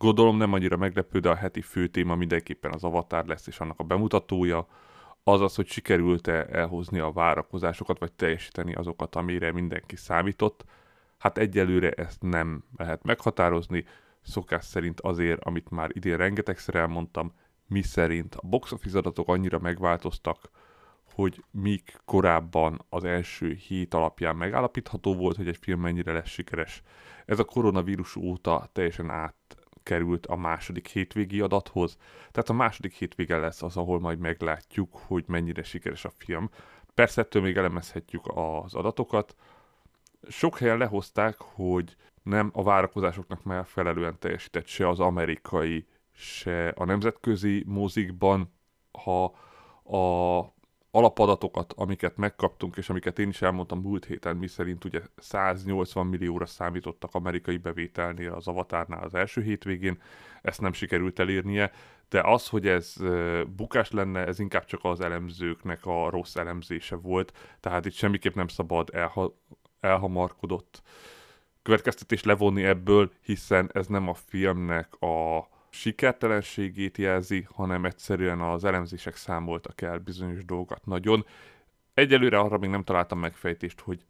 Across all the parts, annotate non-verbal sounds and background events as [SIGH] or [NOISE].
Gondolom nem annyira meglepő, de a heti fő téma mindenképpen az Avatar lesz és annak a bemutatója, azaz, hogy sikerült-e elhozni a várakozásokat, vagy teljesíteni azokat, amire mindenki számított. Hát egyelőre ezt nem lehet meghatározni, szokás szerint azért, amit már idén rengetegszer elmondtam, mi szerint a box office adatok annyira megváltoztak, hogy míg korábban az első hét alapján megállapítható volt, hogy egy film mennyire lesz sikeres. Ez a koronavírus óta teljesen átkerült a második hétvégi adathoz, tehát a második hétvége lesz az, ahol majd meglátjuk, hogy mennyire sikeres a film. Persze ettől még elemezhetjük az adatokat. Sok helyen lehozták, hogy nem a várakozásoknak megfelelően teljesített se az amerikai se a nemzetközi mozikban, ha a alapadatokat, amiket megkaptunk, és amiket én is elmondtam múlt héten, mi szerint ugye 180 millióra számítottak amerikai bevételnél az Avatárnál az első hétvégén, ezt nem sikerült elérnie, de az, hogy ez bukás lenne, ez inkább csak az elemzőknek a rossz elemzése volt, tehát itt semmiképp nem szabad elha- elhamarkodott következtetés levonni ebből, hiszen ez nem a filmnek a sikertelenségét jelzi, hanem egyszerűen az elemzések számoltak el bizonyos dolgokat nagyon. Egyelőre arra még nem találtam megfejtést, hogy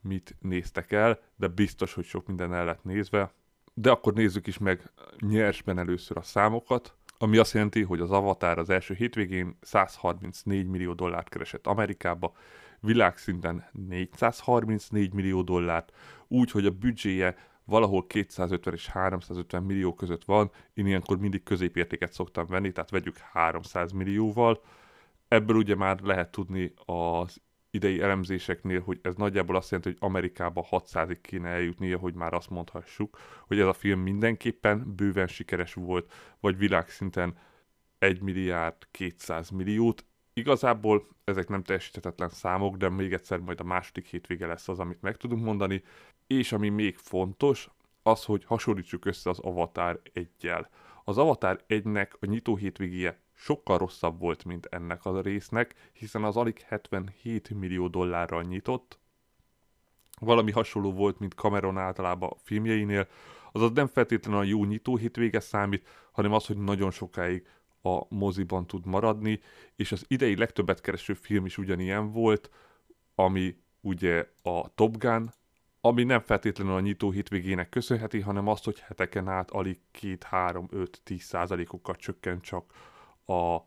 mit néztek el, de biztos, hogy sok minden el lett nézve. De akkor nézzük is meg nyersben először a számokat, ami azt jelenti, hogy az Avatar az első hétvégén 134 millió dollárt keresett Amerikába, világszinten 434 millió dollárt, úgy, hogy a büdzséje valahol 250 és 350 millió között van, én ilyenkor mindig középértéket szoktam venni, tehát vegyük 300 millióval. Ebből ugye már lehet tudni az idei elemzéseknél, hogy ez nagyjából azt jelenti, hogy Amerikába 600-ig kéne eljutnia, hogy már azt mondhassuk, hogy ez a film mindenképpen bőven sikeres volt, vagy világszinten 1 milliárd 200 milliót. Igazából ezek nem teljesíthetetlen számok, de még egyszer majd a második hétvége lesz az, amit meg tudunk mondani. És ami még fontos, az, hogy hasonlítsuk össze az Avatar 1-jel. Az Avatar 1-nek a nyitó hétvégéje sokkal rosszabb volt, mint ennek a résznek, hiszen az alig 77 millió dollárral nyitott. Valami hasonló volt, mint Cameron általában a filmjeinél, azaz nem feltétlenül a jó nyitó hétvége számít, hanem az, hogy nagyon sokáig a moziban tud maradni, és az idei legtöbbet kereső film is ugyanilyen volt, ami ugye a Top Gun, ami nem feltétlenül a nyitó hétvégének köszönheti, hanem azt, hogy heteken át alig 2-3-5-10 százalékokat csökkent csak a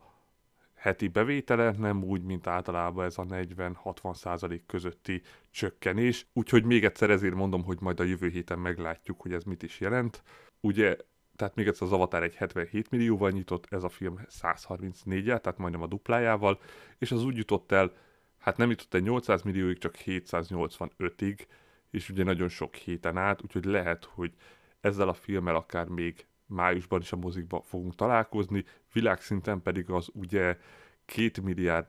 heti bevétele, nem úgy, mint általában ez a 40-60 százalék közötti csökkenés. Úgyhogy még egyszer ezért mondom, hogy majd a jövő héten meglátjuk, hogy ez mit is jelent. Ugye, tehát még egyszer az Avatar egy 77 millióval nyitott, ez a film 134-el, tehát majdnem a duplájával, és az úgy jutott el, hát nem jutott el 800 millióig, csak 785-ig, és ugye nagyon sok héten át, úgyhogy lehet, hogy ezzel a filmmel akár még májusban is a mozikba fogunk találkozni, világszinten pedig az ugye 2 milliárd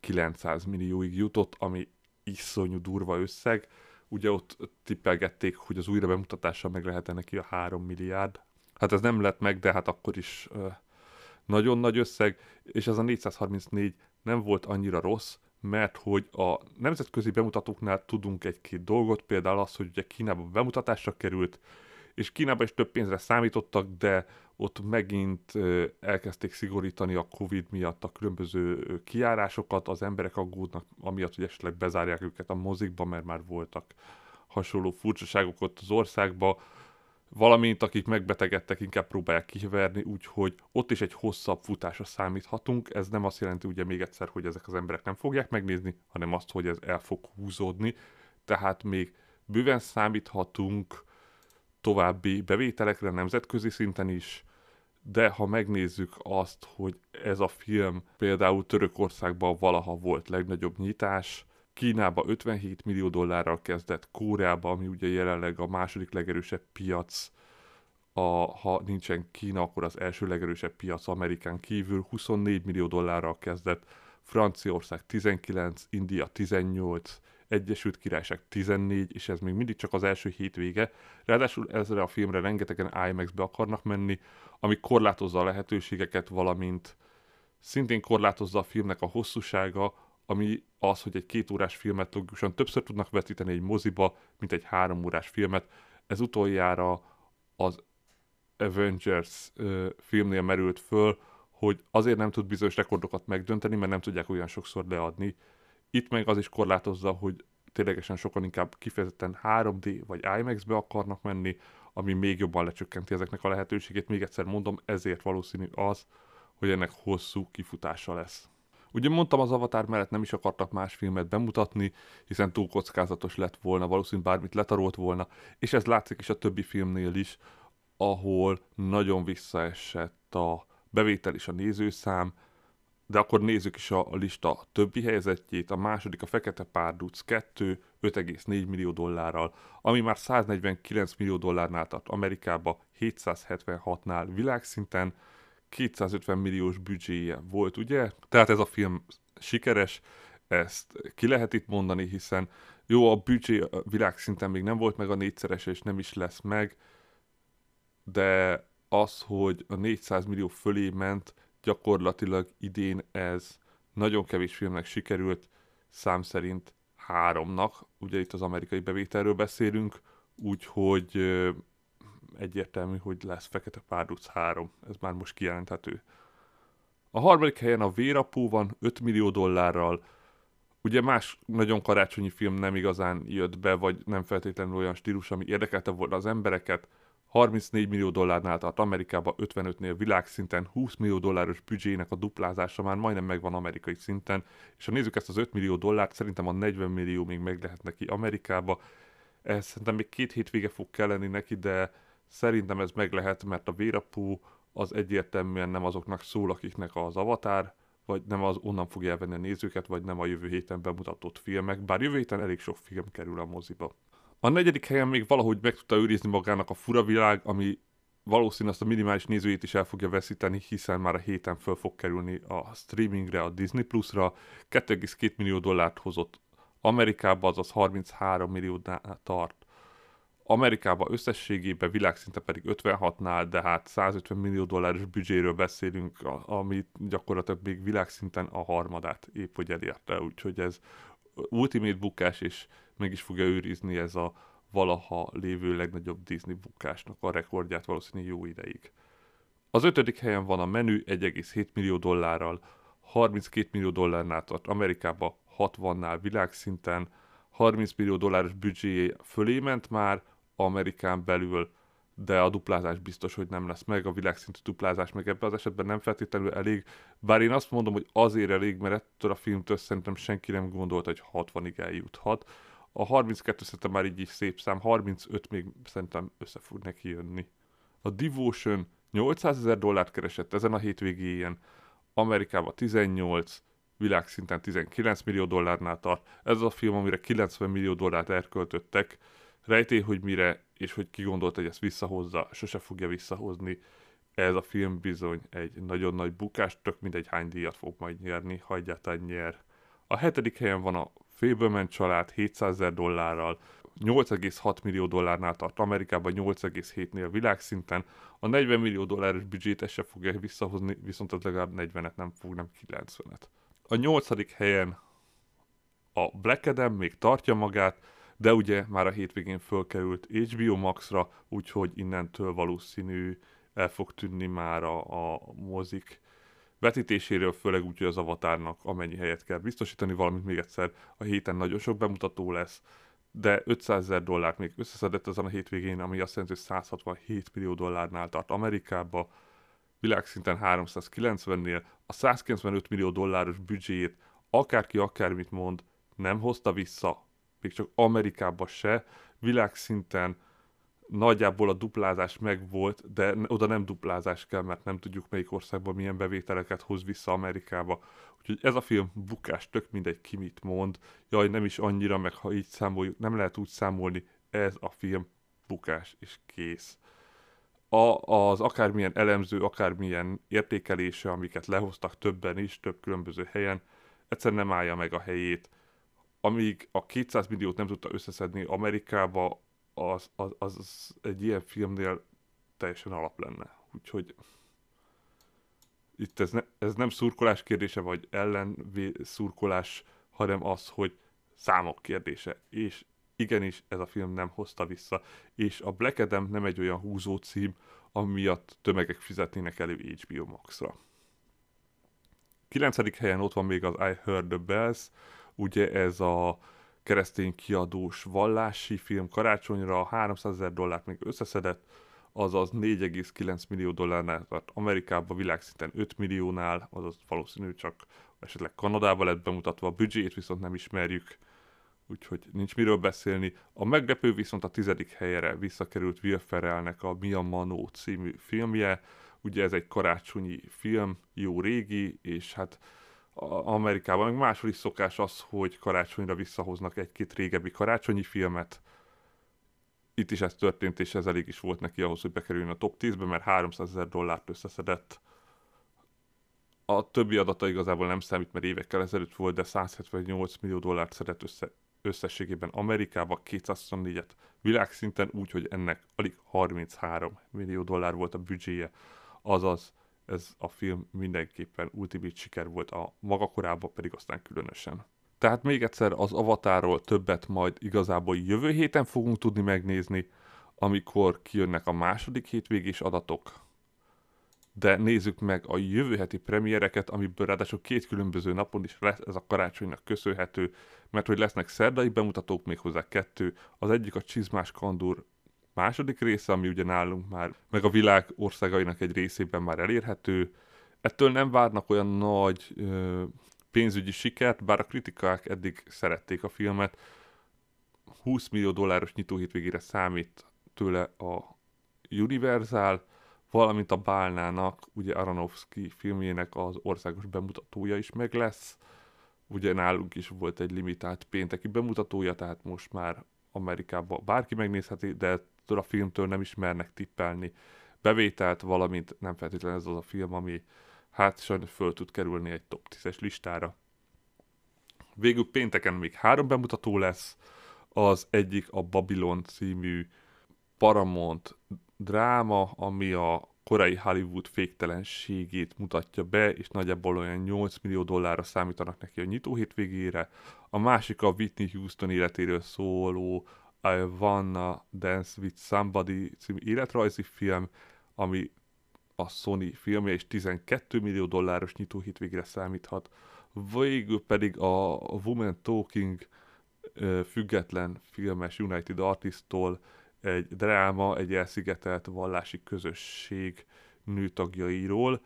900 millióig jutott, ami iszonyú durva összeg. Ugye ott tippelgették, hogy az újra bemutatással meg lehet neki a 3 milliárd. Hát ez nem lett meg, de hát akkor is nagyon nagy összeg, és ez a 434 nem volt annyira rossz, mert hogy a nemzetközi bemutatóknál tudunk egy-két dolgot, például az, hogy ugye Kínában bemutatásra került, és Kínában is több pénzre számítottak, de ott megint elkezdték szigorítani a Covid miatt a különböző kiárásokat, az emberek aggódnak amiatt, hogy esetleg bezárják őket a mozikba, mert már voltak hasonló furcsaságok ott az országban, valamint akik megbetegedtek, inkább próbálják kiverni, úgyhogy ott is egy hosszabb futásra számíthatunk. Ez nem azt jelenti ugye még egyszer, hogy ezek az emberek nem fogják megnézni, hanem azt, hogy ez el fog húzódni. tehát még bőven számíthatunk további bevételekre nemzetközi szinten is, de ha megnézzük azt, hogy ez a film például Törökországban valaha volt legnagyobb nyitás, Kínába 57 millió dollárral kezdett, Kóreába, ami ugye jelenleg a második legerősebb piac, a, ha nincsen Kína, akkor az első legerősebb piac Amerikán kívül, 24 millió dollárral kezdett, Franciaország 19, India 18, Egyesült Királyság 14, és ez még mindig csak az első hétvége. Ráadásul ezre a filmre rengetegen IMAX-be akarnak menni, ami korlátozza a lehetőségeket, valamint szintén korlátozza a filmnek a hosszúsága, ami az, hogy egy két órás filmet logikusan többször tudnak vetíteni egy moziba, mint egy három órás filmet. Ez utoljára az Avengers ö, filmnél merült föl, hogy azért nem tud bizonyos rekordokat megdönteni, mert nem tudják olyan sokszor leadni. Itt meg az is korlátozza, hogy ténylegesen sokan inkább kifejezetten 3D vagy IMAX-be akarnak menni, ami még jobban lecsökkenti ezeknek a lehetőségét. Még egyszer mondom, ezért valószínű az, hogy ennek hosszú kifutása lesz. Ugye mondtam, az Avatar mellett nem is akartak más filmet bemutatni, hiszen túl kockázatos lett volna, valószínűleg bármit letarolt volna, és ez látszik is a többi filmnél is, ahol nagyon visszaesett a bevétel és a nézőszám, de akkor nézzük is a lista többi helyzetjét. A második a Fekete Párduc 2, 5,4 millió dollárral, ami már 149 millió dollárnál tart Amerikába, 776-nál világszinten, 250 milliós büdzséje volt, ugye? Tehát ez a film sikeres, ezt ki lehet itt mondani, hiszen jó, a büdzsé világszinten még nem volt meg a négyszeres, és nem is lesz meg, de az, hogy a 400 millió fölé ment, gyakorlatilag idén ez nagyon kevés filmnek sikerült, szám szerint háromnak, ugye itt az amerikai bevételről beszélünk, úgyhogy egyértelmű, hogy lesz Fekete Párduc 3, ez már most kijelenthető. A harmadik helyen a Vérapó van 5 millió dollárral, ugye más nagyon karácsonyi film nem igazán jött be, vagy nem feltétlenül olyan stílus, ami érdekelte volna az embereket, 34 millió dollárnál tart Amerikába, 55-nél világszinten, 20 millió dolláros büdzsének a duplázása már majdnem megvan amerikai szinten, és ha nézzük ezt az 5 millió dollárt, szerintem a 40 millió még meg lehet neki Amerikába. Ez szerintem még két hétvége fog kelleni neki, de szerintem ez meg lehet, mert a vérapú az egyértelműen nem azoknak szól, akiknek az avatár, vagy nem az onnan fogja elvenni a nézőket, vagy nem a jövő héten bemutatott filmek, bár jövő héten elég sok film kerül a moziba. A negyedik helyen még valahogy meg tudta őrizni magának a fura világ, ami valószínűleg azt a minimális nézőjét is el fogja veszíteni, hiszen már a héten föl fog kerülni a streamingre, a Disney Plus-ra. 2,2 millió dollárt hozott Amerikába, azaz 33 millió tart. Amerikába összességében világszinte pedig 56-nál, de hát 150 millió dolláros büdzséről beszélünk, ami gyakorlatilag még világszinten a harmadát épp hogy elérte, úgyhogy ez ultimate bukás, és meg is fogja őrizni ez a valaha lévő legnagyobb Disney bukásnak a rekordját valószínűleg jó ideig. Az ötödik helyen van a menü 1,7 millió dollárral, 32 millió dollárnál tart Amerikába, 60-nál világszinten, 30 millió dolláros büdzséje fölé ment már, Amerikán belül, de a duplázás biztos, hogy nem lesz meg, a világszintű duplázás meg ebben az esetben nem feltétlenül elég, bár én azt mondom, hogy azért elég, mert ettől a filmtől szerintem senki nem gondolta, hogy 60-ig eljuthat. A 32 szerintem már így is szép szám, 35 még szerintem össze fog neki jönni. A Devotion 800 ezer dollárt keresett ezen a hétvégéjén, Amerikában 18, világszinten 19 millió dollárnál tart. Ez a film, amire 90 millió dollárt elköltöttek. Rejtély, hogy mire, és hogy ki gondolta, hogy ezt visszahozza, sose fogja visszahozni. Ez a film bizony egy nagyon nagy bukás, tök mindegy hány díjat fog majd nyerni, ha egyáltalán nyer. A hetedik helyen van a Fableman család 700 ezer dollárral, 8,6 millió dollárnál tart Amerikában, 8,7-nél világszinten. A 40 millió dolláros büdzsét se fogja visszahozni, viszont az legalább 40-et nem fog, nem 90-et. A nyolcadik helyen a Black Adam még tartja magát, de ugye már a hétvégén fölkerült HBO Max-ra, úgyhogy innentől valószínű el fog tűnni már a, a mozik vetítéséről, főleg úgy, hogy az avatárnak amennyi helyet kell biztosítani, valamint még egyszer a héten nagyon sok bemutató lesz, de 500 ezer dollárt még összeszedett ezen a hétvégén, ami azt jelenti, hogy 167 millió dollárnál tart Amerikába, világszinten 390-nél, a 195 millió dolláros büdzséjét akárki akármit mond, nem hozta vissza, még csak Amerikában se, világszinten nagyjából a duplázás megvolt, de oda nem duplázás kell, mert nem tudjuk melyik országban milyen bevételeket hoz vissza Amerikába. Úgyhogy ez a film bukás, tök mindegy ki mit mond. Jaj, nem is annyira, meg ha így számoljuk, nem lehet úgy számolni, ez a film bukás, és kész. A, az akármilyen elemző, akármilyen értékelése, amiket lehoztak többen is, több különböző helyen, egyszerűen nem állja meg a helyét. Amíg a 200 milliót nem tudta összeszedni Amerikába, az, az, az egy ilyen filmnél teljesen alap lenne. Úgyhogy itt ez, ne, ez nem szurkolás kérdése, vagy ellen szurkolás, hanem az, hogy számok kérdése. És igenis ez a film nem hozta vissza. És a Black Adam nem egy olyan húzó cím, amiatt tömegek fizetnének elő HBO Max-ra. 9. helyen ott van még az I Heard the Bells, ugye ez a keresztény kiadós vallási film karácsonyra 300 ezer dollárt még összeszedett, azaz 4,9 millió dollárnál, tehát Amerikában világszinten 5 milliónál, azaz valószínű csak esetleg Kanadában lett bemutatva, a büdzsét viszont nem ismerjük, úgyhogy nincs miről beszélni. A meglepő viszont a tizedik helyre visszakerült Will Ferrellnek a Mia Manó című filmje, ugye ez egy karácsonyi film, jó régi, és hát Amerikában, meg máshol is szokás az, hogy karácsonyra visszahoznak egy-két régebbi karácsonyi filmet. Itt is ez történt, és ez elég is volt neki ahhoz, hogy bekerüljön a top 10-be, mert 300 ezer dollárt összeszedett. A többi adata igazából nem számít, mert évekkel ezelőtt volt, de 178 millió dollárt szedett össze összességében Amerikába 224-et világszinten, úgyhogy ennek alig 33 millió dollár volt a büdzséje, azaz ez a film mindenképpen ultimate siker volt a maga korában, pedig aztán különösen. Tehát még egyszer az Avatarról többet majd igazából jövő héten fogunk tudni megnézni, amikor kijönnek a második hétvégés adatok. De nézzük meg a jövő heti premiereket, amiből ráadásul két különböző napon is lesz ez a karácsonynak köszönhető, mert hogy lesznek szerdai bemutatók, méghozzá kettő. Az egyik a Csizmás Kandur második része, ami ugye nálunk már, meg a világ országainak egy részében már elérhető. Ettől nem várnak olyan nagy ö, pénzügyi sikert, bár a kritikák eddig szerették a filmet. 20 millió dolláros nyitóhétvégére számít tőle a Universal, valamint a Bálnának, ugye Aronofsky filmjének az országos bemutatója is meg lesz. Ugye nálunk is volt egy limitált pénteki bemutatója, tehát most már Amerikában bárki megnézheti, de a filmtől nem ismernek tippelni bevételt, valamint nem feltétlenül ez az a film, ami hát sajnos föl tud kerülni egy top 10-es listára. Végül pénteken még három bemutató lesz, az egyik a Babylon című Paramount dráma, ami a korai Hollywood féktelenségét mutatja be, és nagyjából olyan 8 millió dollárra számítanak neki a nyitó hétvégére. A másik a Whitney Houston életéről szóló I Wanna Dance With Somebody című életrajzi film, ami a Sony filmje, és 12 millió dolláros nyitó hétvégére számíthat. Végül pedig a Woman Talking független filmes United Artist-tól egy dráma, egy elszigetelt vallási közösség nőtagjairól,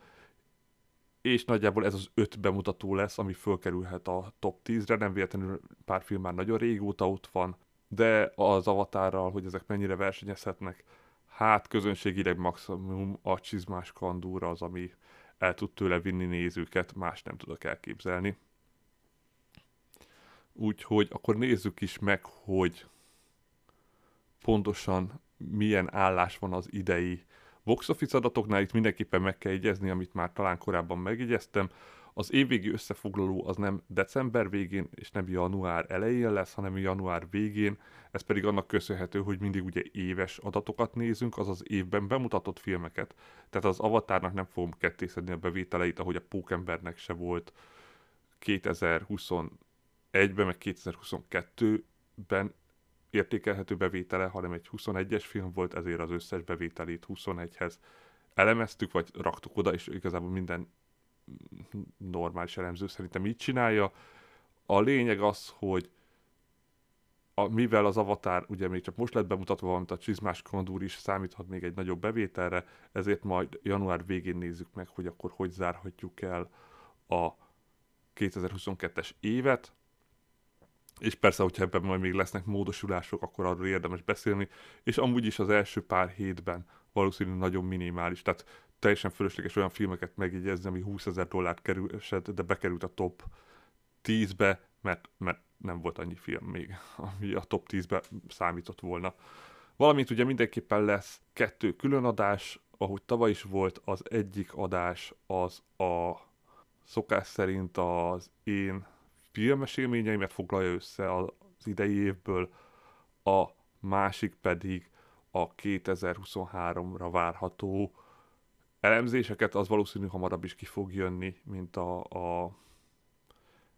és nagyjából ez az öt bemutató lesz, ami fölkerülhet a top 10-re, nem véletlenül pár film már nagyon régóta ott van, de az avatárral, hogy ezek mennyire versenyezhetnek, hát közönségileg maximum a csizmás kandúra az, ami el tud tőle vinni nézőket, más nem tudok elképzelni. Úgyhogy akkor nézzük is meg, hogy pontosan milyen állás van az idei box office adatoknál. Itt mindenképpen meg kell jegyezni, amit már talán korábban megjegyeztem. Az évvégi összefoglaló az nem december végén és nem január elején lesz, hanem január végén. Ez pedig annak köszönhető, hogy mindig ugye éves adatokat nézünk, azaz évben bemutatott filmeket. Tehát az Avatárnak nem fogom kettészedni a bevételeit, ahogy a Pókembernek se volt 2021-ben, meg 2022-ben értékelhető bevétele, hanem egy 21-es film volt, ezért az összes bevételét 21-hez elemeztük, vagy raktuk oda, és igazából minden normális elemző szerintem így csinálja. A lényeg az, hogy a, mivel az Avatar ugye még csak most lett bemutatva, amit a Csizmás Kondúr is számíthat még egy nagyobb bevételre, ezért majd január végén nézzük meg, hogy akkor hogy zárhatjuk el a 2022-es évet. És persze, hogyha ebben majd még lesznek módosulások, akkor arról érdemes beszélni, és amúgy is az első pár hétben valószínűleg nagyon minimális, tehát teljesen fölösleges olyan filmeket megjegyezni, ami 20 ezer dollárt kerül, de bekerült a top 10-be, mert, mert nem volt annyi film még, [LAUGHS] ami a top 10-be számított volna. Valamint ugye mindenképpen lesz kettő külön adás, ahogy tavaly is volt, az egyik adás az a szokás szerint az én filmes élményeimet foglalja össze az idei évből, a másik pedig a 2023-ra várható elemzéseket, az valószínű hamarabb is ki fog jönni, mint a, a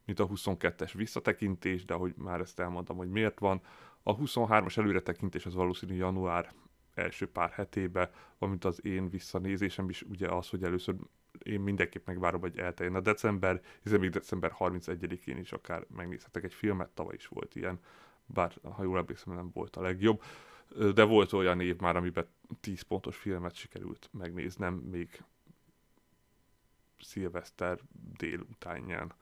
mint a 22-es visszatekintés, de hogy már ezt elmondtam, hogy miért van. A 23-as előretekintés az valószínű január első pár hetébe, valamint az én visszanézésem is ugye az, hogy először én mindenképp megvárom, hogy elteljen a december, hiszen még december 31-én is akár megnézhetek egy filmet, tavaly is volt ilyen, bár ha jól emlékszem, nem volt a legjobb, de volt olyan év már, amiben 10 pontos filmet sikerült megnéznem, még szilveszter délutánján.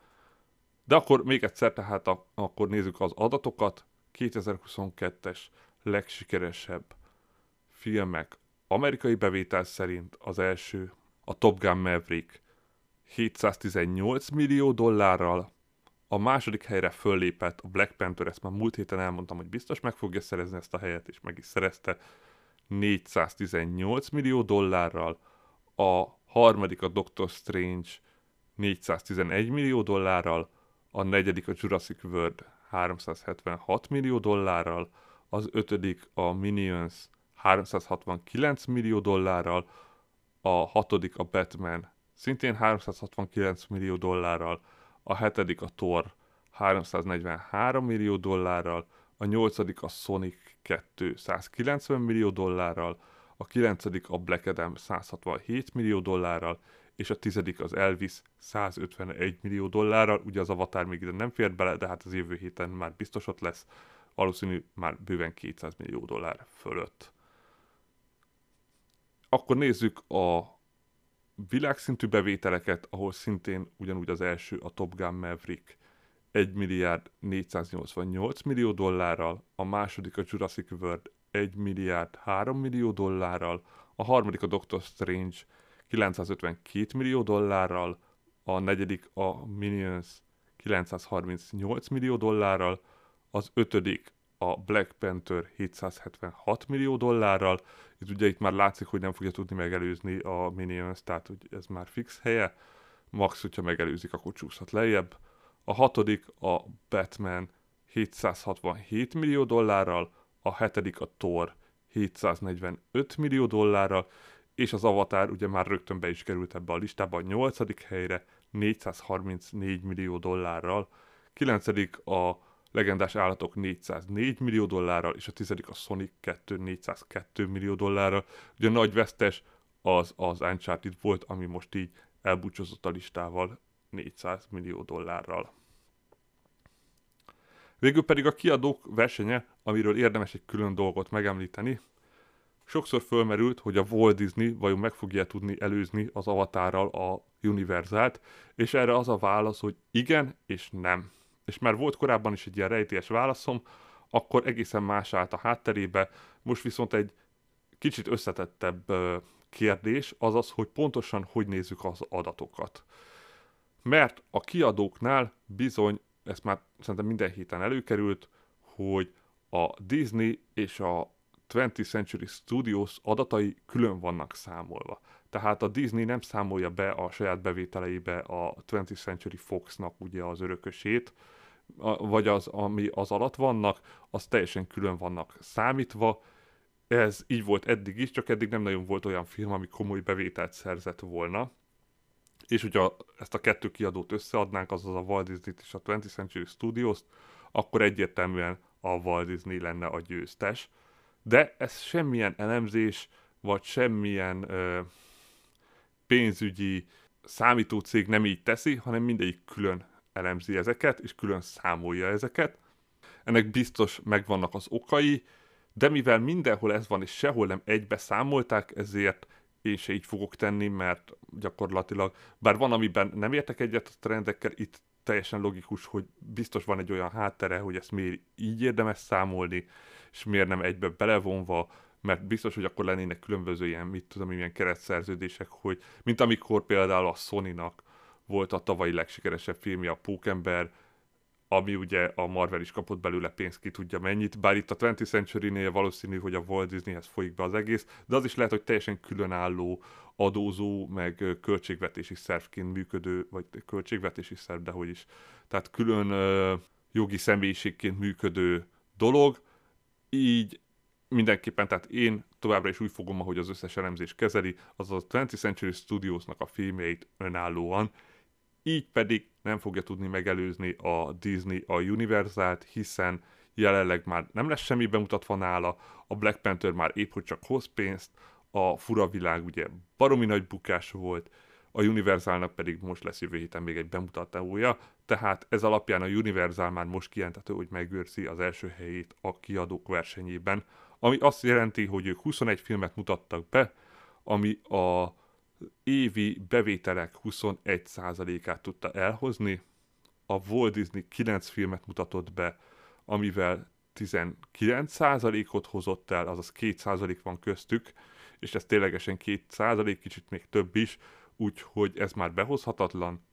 De akkor még egyszer, tehát a, akkor nézzük az adatokat. 2022-es legsikeresebb filmek amerikai bevétel szerint az első a Top Gun Maverick 718 millió dollárral, a második helyre föllépett a Black Panther, ezt már múlt héten elmondtam, hogy biztos meg fogja szerezni ezt a helyet, és meg is szerezte 418 millió dollárral, a harmadik a Doctor Strange 411 millió dollárral, a negyedik a Jurassic World 376 millió dollárral, az ötödik a Minions 369 millió dollárral, a hatodik a Batman szintén 369 millió dollárral, a hetedik a Thor 343 millió dollárral, a nyolcadik a Sonic 2 190 millió dollárral, a kilencedik a Black Adam 167 millió dollárral, és a tizedik az Elvis 151 millió dollárral, ugye az Avatar még ide nem fér bele, de hát az jövő héten már biztos ott lesz, valószínű már bőven 200 millió dollár fölött. Akkor nézzük a világszintű bevételeket, ahol szintén ugyanúgy az első a Top Gun Maverick. 1 milliárd 488 millió dollárral, a második a Jurassic World 1 milliárd 3 millió dollárral, a harmadik a Doctor Strange 952 millió dollárral, a negyedik a Minions 938 millió dollárral, az ötödik a Black Panther 776 millió dollárral, itt ugye itt már látszik, hogy nem fogja tudni megelőzni a Minions, tehát hogy ez már fix helye, max, hogyha megelőzik, akkor csúszhat lejjebb. A hatodik a Batman 767 millió dollárral, a hetedik a Thor 745 millió dollárral, és az Avatar ugye már rögtön be is került ebbe a listába a nyolcadik helyre 434 millió dollárral, kilencedik a legendás állatok 404 millió dollárral, és a tizedik a Sonic 2 402 millió dollárral. Ugye a nagy vesztes az az Uncharted volt, ami most így elbúcsúzott a listával 400 millió dollárral. Végül pedig a kiadók versenye, amiről érdemes egy külön dolgot megemlíteni. Sokszor fölmerült, hogy a Walt Disney vajon meg fogja tudni előzni az avatárral a Univerzált, és erre az a válasz, hogy igen és nem és már volt korábban is egy ilyen rejtélyes válaszom, akkor egészen más állt a hátterébe, most viszont egy kicsit összetettebb kérdés, azaz, hogy pontosan hogy nézzük az adatokat. Mert a kiadóknál bizony, ezt már szerintem minden héten előkerült, hogy a Disney és a 20th Century Studios adatai külön vannak számolva. Tehát a Disney nem számolja be a saját bevételeibe a 20th Century Fox-nak ugye az örökösét, vagy az, ami az alatt vannak, az teljesen külön vannak számítva. Ez így volt eddig is, csak eddig nem nagyon volt olyan film, ami komoly bevételt szerzett volna. És hogyha ezt a kettő kiadót összeadnánk, azaz a Walt disney és a 20th Century Studios-t, akkor egyértelműen a Walt Disney lenne a győztes. De ez semmilyen elemzés, vagy semmilyen ö, pénzügyi számítócég nem így teszi, hanem mindegyik külön elemzi ezeket, és külön számolja ezeket. Ennek biztos megvannak az okai, de mivel mindenhol ez van, és sehol nem egybe számolták, ezért én se így fogok tenni, mert gyakorlatilag, bár van, amiben nem értek egyet a trendekkel, itt teljesen logikus, hogy biztos van egy olyan háttere, hogy ezt miért így érdemes számolni, és miért nem egybe belevonva, mert biztos, hogy akkor lennének különböző ilyen, mit tudom, ilyen keresztszerződések, hogy mint amikor például a Sony-nak volt a tavalyi legsikeresebb filmje, a Pókember, ami ugye a Marvel is kapott belőle pénzt, ki tudja mennyit, bár itt a 20th Century-nél valószínű, hogy a Walt Disneyhez folyik be az egész, de az is lehet, hogy teljesen különálló adózó, meg költségvetési szervként működő, vagy költségvetési szerv, de hogy is. Tehát külön uh, jogi személyiségként működő dolog, így mindenképpen, tehát én továbbra is úgy fogom, ahogy az összes elemzés kezeli, az a 20th Century Studiosnak a filmjeit önállóan, így pedig nem fogja tudni megelőzni a Disney a Universalt, hiszen jelenleg már nem lesz semmi bemutatva nála, a Black Panther már épp hogy csak hoz pénzt, a fura világ ugye baromi nagy bukás volt, a Universalnak pedig most lesz jövő héten még egy bemutatója, tehát ez alapján a Universal már most kijelenthető, hogy megőrzi az első helyét a kiadók versenyében, ami azt jelenti, hogy ők 21 filmet mutattak be, ami a évi bevételek 21%-át tudta elhozni, a Walt Disney 9 filmet mutatott be, amivel 19%-ot hozott el, azaz 2% van köztük, és ez ténylegesen 2%, kicsit még több is, úgyhogy ez már behozhatatlan.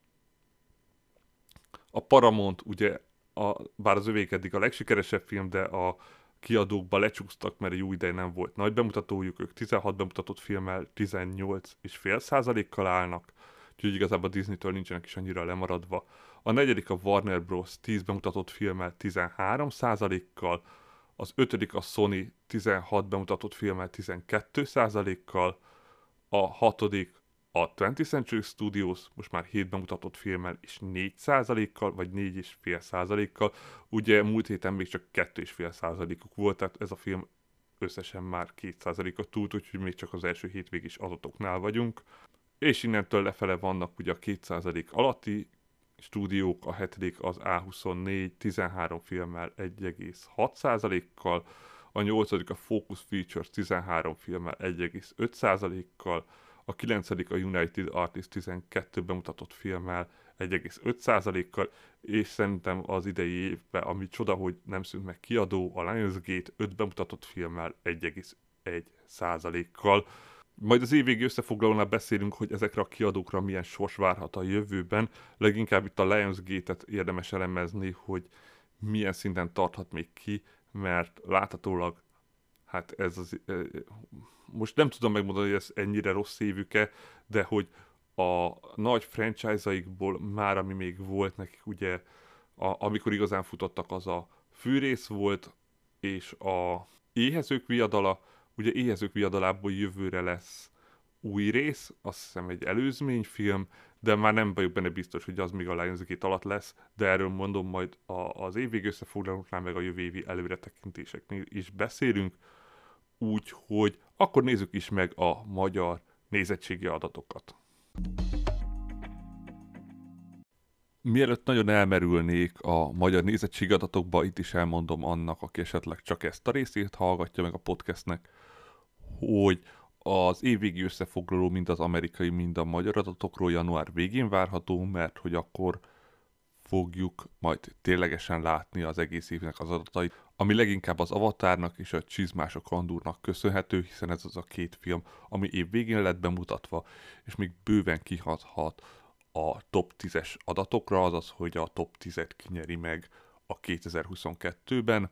A Paramount ugye, a, bár az övék eddig a legsikeresebb film, de a kiadókba lecsúsztak, mert jó ideje nem volt nagy bemutatójuk, ők 16 bemutatott filmmel 18,5 százalékkal állnak, úgyhogy igazából a Disney-től nincsenek is annyira lemaradva. A negyedik a Warner Bros. 10 bemutatott filmmel 13 százalékkal, az ötödik a Sony 16 bemutatott filmmel 12 százalékkal, a hatodik a 20th Century Studios most már 7 bemutatott filmmel és 4%-kal, vagy 4,5%-kal. Ugye múlt héten még csak 2,5%-uk volt, tehát ez a film összesen már 2%-ot túlt, úgyhogy még csak az első hétvégis adatoknál vagyunk. És innentől lefele vannak ugye a 2% alatti stúdiók, a hetedik az A24 13 filmmel 1,6%-kal, a nyolcadik a Focus Features 13 filmmel 1,5%-kal, a 9. a United Artist 12 bemutatott filmmel 1,5%-kal, és szerintem az idei évben, ami csoda, hogy nem szűnt meg kiadó, a Lionsgate 5 bemutatott filmmel 1,1%-kal. Majd az évvégi összefoglalónál beszélünk, hogy ezekre a kiadókra milyen sors várhat a jövőben. Leginkább itt a Lionsgate-et érdemes elemezni, hogy milyen szinten tarthat még ki, mert láthatólag hát ez az, most nem tudom megmondani, hogy ez ennyire rossz évük-e, de hogy a nagy franchise-aikból már, ami még volt nekik, ugye, a, amikor igazán futottak, az a fűrész volt, és a éhezők viadala, ugye éhezők viadalából jövőre lesz új rész, azt hiszem egy előzményfilm, de már nem vagyok benne biztos, hogy az még a Lionsgate alatt lesz, de erről mondom majd a, az évvég összefoglalóknál, meg a jövő évi előretekintéseknél is beszélünk, úgyhogy akkor nézzük is meg a magyar nézettségi adatokat. Mielőtt nagyon elmerülnék a magyar nézettségi adatokba, itt is elmondom annak, aki esetleg csak ezt a részét hallgatja meg a podcastnek, hogy az évvégi összefoglaló mind az amerikai, mind a magyar adatokról január végén várható, mert hogy akkor fogjuk majd ténylegesen látni az egész évnek az adatait, ami leginkább az Avatárnak és a Csizmás a Kandúrnak köszönhető, hiszen ez az a két film, ami év végén lett bemutatva, és még bőven kihathat a top 10-es adatokra, azaz, hogy a top 10-et kinyeri meg a 2022-ben,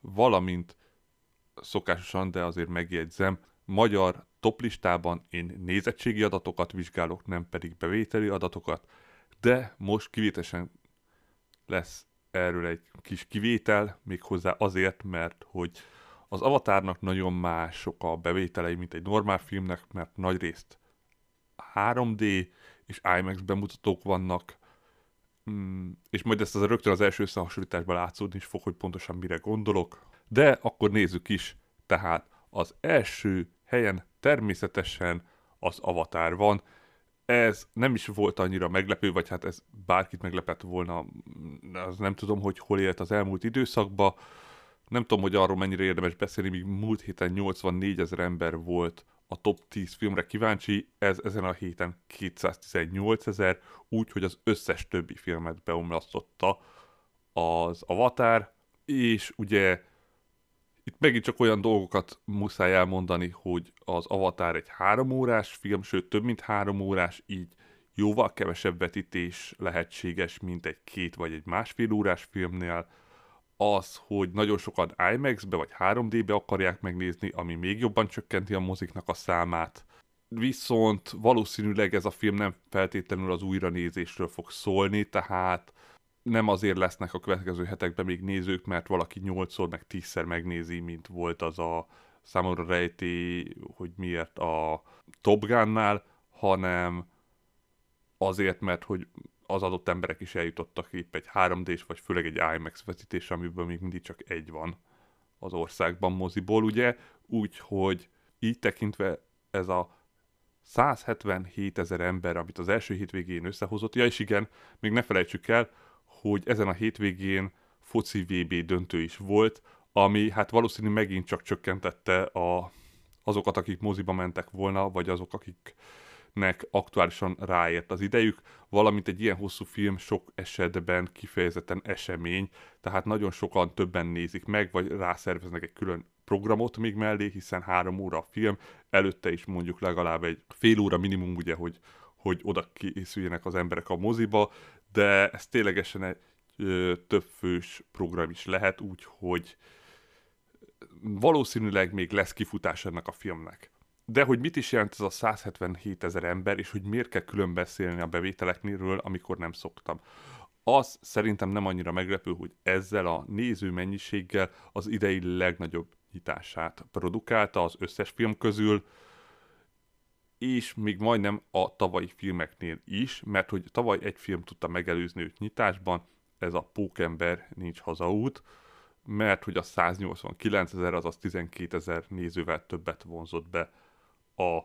valamint szokásosan, de azért megjegyzem, magyar toplistában én nézettségi adatokat vizsgálok, nem pedig bevételi adatokat, de most kivételesen lesz erről egy kis kivétel, méghozzá azért, mert hogy az Avatárnak nagyon mások a bevételei, mint egy normál filmnek, mert nagy részt 3D és IMAX bemutatók vannak, mm, és majd ezt az rögtön az első összehasonlításban látszódni is fog, hogy pontosan mire gondolok. De akkor nézzük is, tehát az első helyen természetesen az Avatár van, ez nem is volt annyira meglepő, vagy hát ez bárkit meglepett volna, az nem tudom, hogy hol élt az elmúlt időszakban. Nem tudom, hogy arról mennyire érdemes beszélni, míg múlt héten 84 ezer ember volt a top 10 filmre kíváncsi, ez ezen a héten 218 ezer, úgyhogy az összes többi filmet beomlasztotta az Avatar, és ugye itt megint csak olyan dolgokat muszáj elmondani, hogy az Avatar egy három órás film, sőt több mint három órás, így jóval kevesebb vetítés lehetséges, mint egy két vagy egy másfél órás filmnél. Az, hogy nagyon sokan IMAX-be vagy 3D-be akarják megnézni, ami még jobban csökkenti a moziknak a számát. Viszont valószínűleg ez a film nem feltétlenül az újranézésről fog szólni, tehát nem azért lesznek a következő hetekben még nézők, mert valaki 8-szor meg 10-szer megnézi, mint volt az a számomra rejti, hogy miért a Top Gun-nál, hanem azért, mert hogy az adott emberek is eljutottak épp egy 3D-s, vagy főleg egy IMAX vetítés, amiből még mindig csak egy van az országban moziból, ugye? Úgyhogy így tekintve ez a 177 ezer ember, amit az első hétvégén összehozott, ja és igen, még ne felejtsük el, hogy ezen a hétvégén foci VB döntő is volt, ami hát valószínű megint csak csökkentette a, azokat, akik moziba mentek volna, vagy azok, akiknek aktuálisan ráért az idejük, valamint egy ilyen hosszú film sok esetben kifejezetten esemény, tehát nagyon sokan többen nézik meg, vagy rászerveznek egy külön programot még mellé, hiszen három óra a film, előtte is mondjuk legalább egy fél óra minimum, ugye, hogy, hogy oda készüljenek az emberek a moziba, de ez ténylegesen egy többfős program is lehet, úgyhogy valószínűleg még lesz kifutás ennek a filmnek. De hogy mit is jelent ez a 177 ezer ember, és hogy miért kell külön beszélni a bevételeknél, amikor nem szoktam. Az szerintem nem annyira meglepő, hogy ezzel a néző mennyiséggel az idei legnagyobb nyitását produkálta az összes film közül, és még majdnem a tavalyi filmeknél is, mert hogy tavaly egy film tudta megelőzni őt nyitásban, ez a Pókember nincs hazaút, mert hogy a 189 ezer, azaz 12 ezer nézővel többet vonzott be a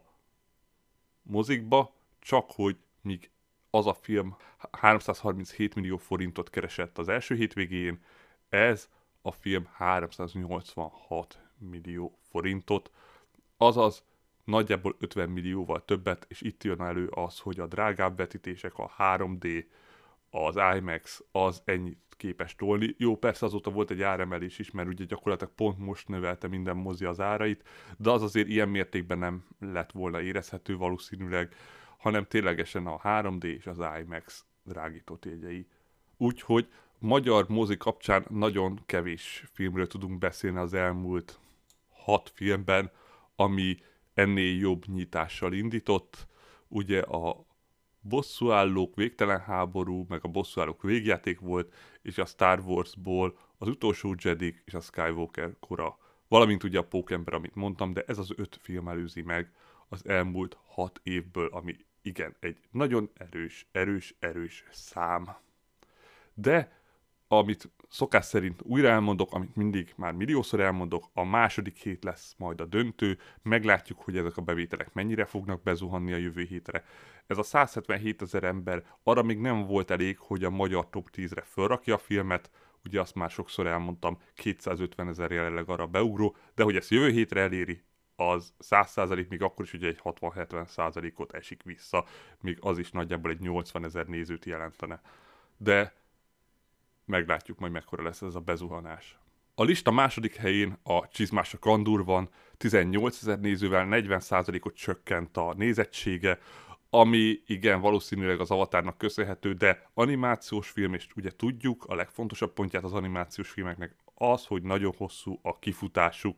mozikba, csak hogy míg az a film 337 millió forintot keresett az első hétvégén, ez a film 386 millió forintot, azaz nagyjából 50 millióval többet, és itt jön elő az, hogy a drágább vetítések, a 3D, az IMAX, az ennyit képes tolni. Jó, persze azóta volt egy áremelés is, mert ugye gyakorlatilag pont most növelte minden mozi az árait, de az azért ilyen mértékben nem lett volna érezhető valószínűleg, hanem ténylegesen a 3D és az IMAX drágított jegyei. Úgyhogy magyar mozi kapcsán nagyon kevés filmről tudunk beszélni az elmúlt hat filmben, ami ennél jobb nyitással indított. Ugye a bosszúállók végtelen háború, meg a bosszúállók végjáték volt, és a Star Warsból az utolsó Jedi és a Skywalker kora. Valamint ugye a Pókember, amit mondtam, de ez az öt film előzi meg az elmúlt hat évből, ami igen, egy nagyon erős, erős, erős szám. De amit szokás szerint újra elmondok, amit mindig már milliószor elmondok, a második hét lesz majd a döntő, meglátjuk, hogy ezek a bevételek mennyire fognak bezuhanni a jövő hétre. Ez a 177 ezer ember arra még nem volt elég, hogy a magyar top 10-re felrakja a filmet, ugye azt már sokszor elmondtam, 250 ezer jelenleg arra beugró, de hogy ezt jövő hétre eléri, az 100% még akkor is ugye egy 60-70 ot esik vissza, még az is nagyjából egy 80 ezer nézőt jelentene. De meglátjuk majd mekkora lesz ez a bezuhanás. A lista második helyén a Csizmás a Kandur van, 18 ezer nézővel 40%-ot csökkent a nézettsége, ami igen, valószínűleg az avatárnak köszönhető, de animációs film, és ugye tudjuk, a legfontosabb pontját az animációs filmeknek az, hogy nagyon hosszú a kifutásuk,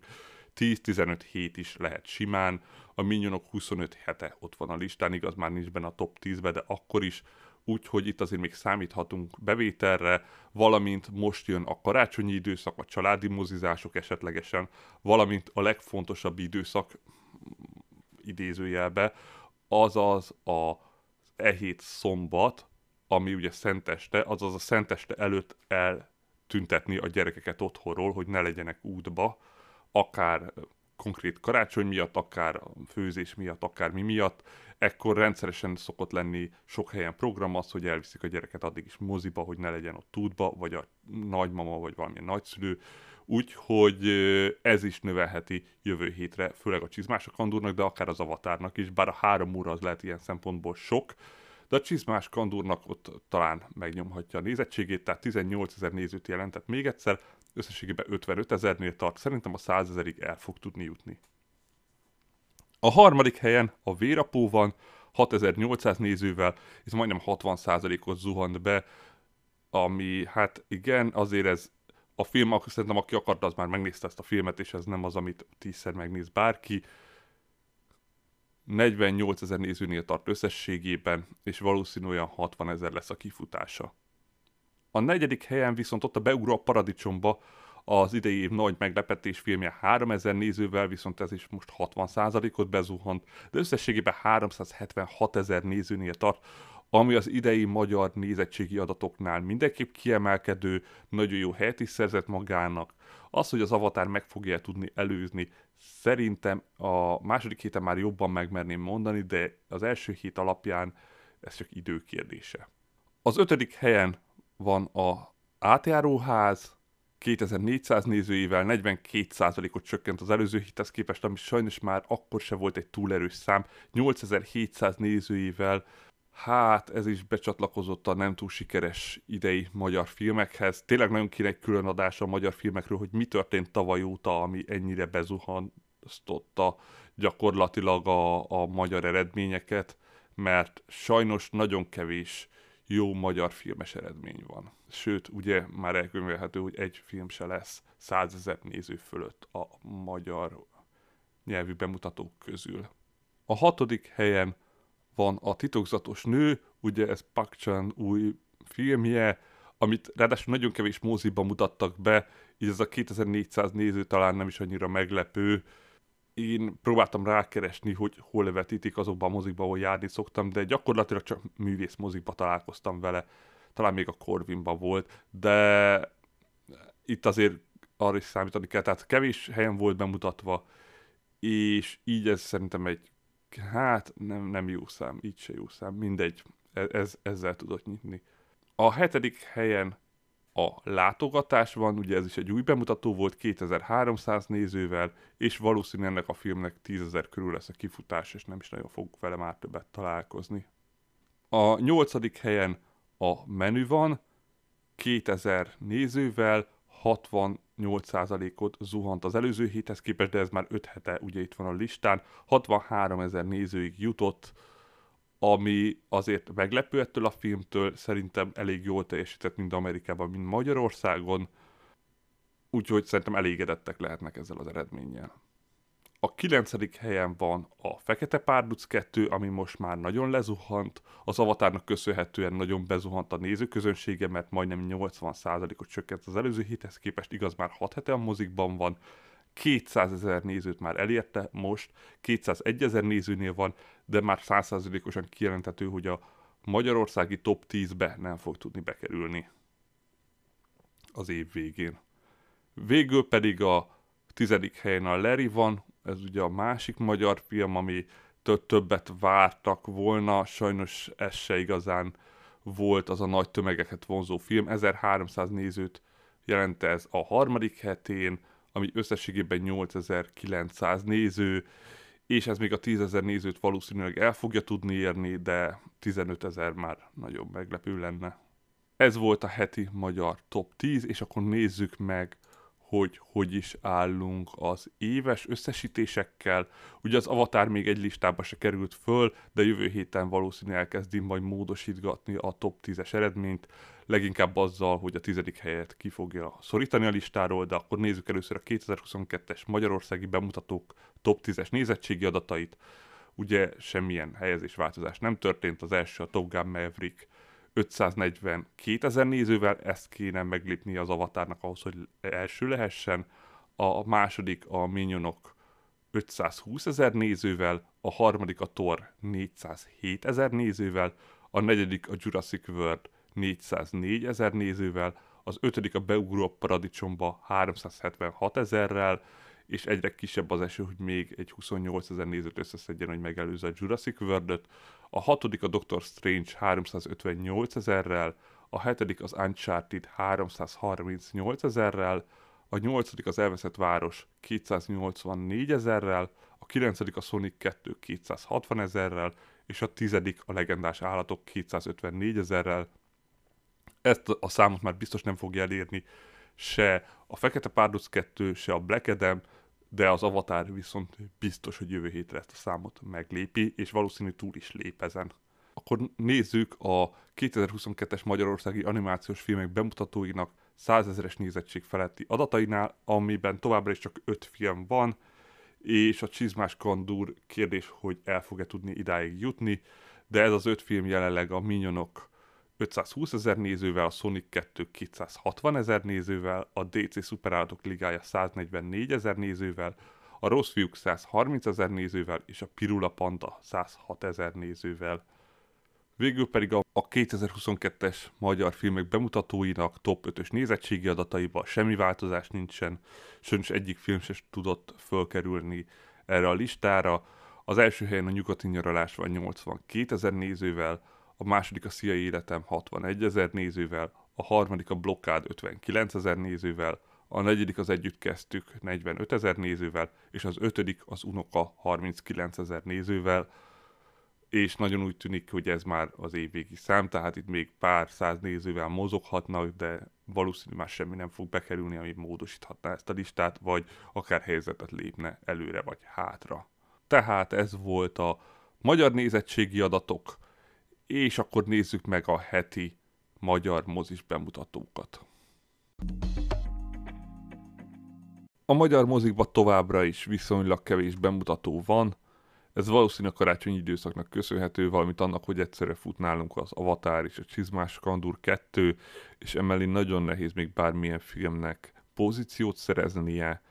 10-15 hét is lehet simán, a Minyonok 25 hete ott van a listán, igaz már nincs benne a top 10-be, de akkor is úgyhogy itt azért még számíthatunk bevételre, valamint most jön a karácsonyi időszak, a családi mozizások esetlegesen, valamint a legfontosabb időszak idézőjelbe, azaz a e szombat, ami ugye szenteste, azaz a szenteste előtt eltüntetni a gyerekeket otthonról, hogy ne legyenek útba, akár konkrét karácsony miatt, akár főzés miatt, akár mi miatt, ekkor rendszeresen szokott lenni sok helyen program az, hogy elviszik a gyereket addig is moziba, hogy ne legyen ott útba, vagy a nagymama, vagy valamilyen nagyszülő, úgyhogy ez is növelheti jövő hétre, főleg a csizmások kandúrnak, de akár az avatárnak is, bár a három óra az lehet ilyen szempontból sok, de a csizmás kandúrnak ott talán megnyomhatja a nézettségét, tehát 18 ezer nézőt jelentett még egyszer, összességében 55 ezernél tart, szerintem a 100 ezerig el fog tudni jutni. A harmadik helyen a Vérapó van, 6800 nézővel, és majdnem 60%-ot zuhant be, ami hát igen, azért ez a film, akkor szerintem aki akart, az már megnézte ezt a filmet, és ez nem az, amit tízszer megnéz bárki. 48 ezer nézőnél tart összességében, és valószínűleg 60 ezer lesz a kifutása. A negyedik helyen viszont ott a beugró a paradicsomba, az idei év nagy meglepetés filmje 3000 nézővel, viszont ez is most 60%-ot bezuhant, de összességében 376 ezer nézőnél tart, ami az idei magyar nézettségi adatoknál mindenképp kiemelkedő, nagyon jó helyet is szerzett magának. Az, hogy az Avatar meg fogja tudni előzni, szerintem a második héten már jobban megmerném mondani, de az első hét alapján ez csak idő kérdése. Az ötödik helyen van a átjáróház, 2400 nézőivel 42%-ot csökkent az előző hithez képest, ami sajnos már akkor se volt egy túl erős szám. 8700 nézőivel Hát, ez is becsatlakozott a nem túl sikeres idei magyar filmekhez. Tényleg nagyon kéne egy külön adás a magyar filmekről, hogy mi történt tavaly óta, ami ennyire bezuhantotta gyakorlatilag a, a magyar eredményeket, mert sajnos nagyon kevés jó magyar filmes eredmény van. Sőt, ugye már elkönyvelhető, hogy egy film se lesz százezer néző fölött a magyar nyelvű bemutatók közül. A hatodik helyen van a titokzatos nő, ugye ez Pak Chan új filmje, amit ráadásul nagyon kevés moziban mutattak be, így ez a 2400 néző talán nem is annyira meglepő. Én próbáltam rákeresni, hogy hol vetítik azokban a mozikban, ahol járni szoktam, de gyakorlatilag csak művész mozikba találkoztam vele. Talán még a Corvinban volt, de itt azért arra is számítani kell, tehát kevés helyen volt bemutatva, és így ez szerintem egy hát nem, nem jó szám, így se jó szám, mindegy, e, ez, ezzel tudok nyitni. A hetedik helyen a látogatás van, ugye ez is egy új bemutató volt 2300 nézővel, és valószínűleg ennek a filmnek 10.000 körül lesz a kifutás, és nem is nagyon fog vele már többet találkozni. A nyolcadik helyen a menü van, 2000 nézővel, 68%-ot zuhant az előző héthez képest, de ez már 5 hete ugye itt van a listán. 63 ezer nézőig jutott, ami azért meglepő ettől a filmtől, szerintem elég jól teljesített mind Amerikában, mind Magyarországon, úgyhogy szerintem elégedettek lehetnek ezzel az eredménnyel. A kilencedik helyen van a Fekete Párduc 2, ami most már nagyon lezuhant. Az avatárnak köszönhetően nagyon bezuhant a nézőközönsége, mert majdnem 80%-ot csökkent az előző héthez képest, igaz már 6 hete a mozikban van. 200 ezer nézőt már elérte most, 201 ezer nézőnél van, de már 100%-osan kijelentető, hogy a magyarországi top 10-be nem fog tudni bekerülni az év végén. Végül pedig a tizedik helyen a Larry van, ez ugye a másik magyar film, ami többet vártak volna, sajnos ez se igazán volt az a nagy tömegeket vonzó film. 1300 nézőt jelent ez a harmadik hetén, ami összességében 8900 néző, és ez még a 10.000 nézőt valószínűleg el fogja tudni érni, de 15.000 már nagyon meglepő lenne. Ez volt a heti magyar top 10, és akkor nézzük meg hogy hogy is állunk az éves összesítésekkel. Ugye az Avatar még egy listába se került föl, de jövő héten valószínűleg elkezdi majd módosítgatni a top 10-es eredményt, leginkább azzal, hogy a tizedik helyet ki fogja szorítani a listáról, de akkor nézzük először a 2022-es magyarországi bemutatók top 10-es nézettségi adatait. Ugye semmilyen helyezés változás nem történt, az első a Top Gun Maverick 542 ezer nézővel, ezt kéne meglépni az avatárnak ahhoz, hogy első lehessen. A második a Minionok 520 ezer nézővel, a harmadik a Thor 407 ezer nézővel, a negyedik a Jurassic World 404 ezer nézővel, az ötödik a Beugró Paradicsomba 376 ezerrel, és egyre kisebb az eső, hogy még egy 28 ezer nézőt összeszedjen, hogy megelőzze a Jurassic world A hatodik a Doctor Strange 358 ezerrel, a hetedik az Uncharted 338 ezerrel, a nyolcadik az Elveszett Város 284 ezerrel, a kilencedik a Sonic 2 260 ezerrel, és a tizedik a Legendás Állatok 254 ezerrel. Ezt a számot már biztos nem fogja elérni se a Fekete Párduc 2, se a Black Adam, de az Avatar viszont biztos, hogy jövő hétre ezt a számot meglépi, és valószínű túl is lép ezen. Akkor nézzük a 2022-es magyarországi animációs filmek bemutatóinak 100 ezeres nézettség feletti adatainál, amiben továbbra is csak 5 film van, és a Csizmás Kandúr kérdés, hogy el fog-e tudni idáig jutni, de ez az öt film jelenleg a Minyonok 520 ezer nézővel, a Sonic 2 260 ezer nézővel, a DC Szuperállatok Ligája 144 ezer nézővel, a Rossz Fiúk 130 ezer nézővel, és a Pirula Panda 106 ezer nézővel. Végül pedig a, a 2022-es magyar filmek bemutatóinak top 5-ös nézettségi adataiban semmi változás nincsen, sajnos egyik film sem tudott fölkerülni erre a listára. Az első helyen a nyugati nyaralás van 82 ezer nézővel, a második a Szia Életem 61 ezer nézővel, a harmadik a Blokkád 59 ezer nézővel, a negyedik az Együtt kezdtük 45 ezer nézővel, és az ötödik az Unoka 39 ezer nézővel, és nagyon úgy tűnik, hogy ez már az évvégi szám, tehát itt még pár száz nézővel mozoghatnak, de valószínű már semmi nem fog bekerülni, ami módosíthatná ezt a listát, vagy akár helyzetet lépne előre vagy hátra. Tehát ez volt a magyar nézettségi adatok, és akkor nézzük meg a heti magyar mozis bemutatókat. A magyar mozikban továbbra is viszonylag kevés bemutató van, ez valószínűleg a karácsonyi időszaknak köszönhető, valamint annak, hogy egyszerre fut nálunk az Avatar és a Csizmás Kandur 2, és emellé nagyon nehéz még bármilyen filmnek pozíciót szereznie,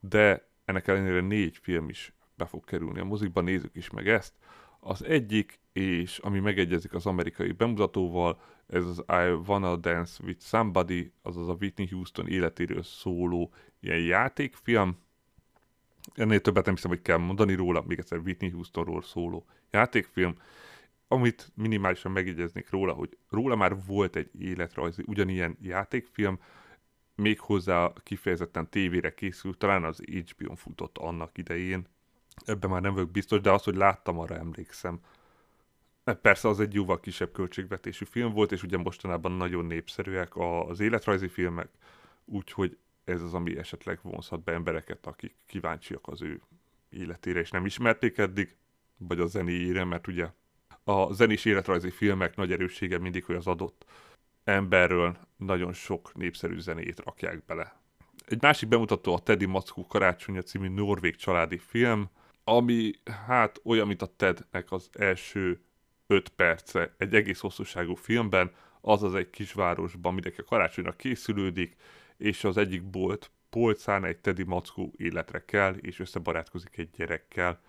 de ennek ellenére négy film is be fog kerülni a mozikba, nézzük is meg ezt. Az egyik, és ami megegyezik az amerikai bemutatóval, ez az I Wanna Dance With Somebody, azaz a Whitney Houston életéről szóló ilyen játékfilm, ennél többet nem hiszem, hogy kell mondani róla, még egyszer Whitney Houstonról szóló játékfilm, amit minimálisan megjegyeznék róla, hogy róla már volt egy életrajzi, ugyanilyen játékfilm, méghozzá kifejezetten tévére készült, talán az HBO-n futott annak idején, ebben már nem vagyok biztos, de az, hogy láttam, arra emlékszem. [LAUGHS] Persze az egy jóval kisebb költségvetésű film volt, és ugye mostanában nagyon népszerűek az életrajzi filmek, úgyhogy ez az, ami esetleg vonzhat be embereket, akik kíváncsiak az ő életére, és nem ismerték eddig, vagy a zenéjére, mert ugye a zenés életrajzi filmek nagy erőssége mindig, hogy az adott emberről nagyon sok népszerű zenét rakják bele. Egy másik bemutató a Teddy Mackó karácsonya című norvég családi film, ami hát olyan, mint a Tednek az első öt perce egy egész hosszúságú filmben, azaz egy kisvárosban mindenki a karácsonyra készülődik, és az egyik bolt polcán egy Teddy mackó életre kell, és összebarátkozik egy gyerekkel.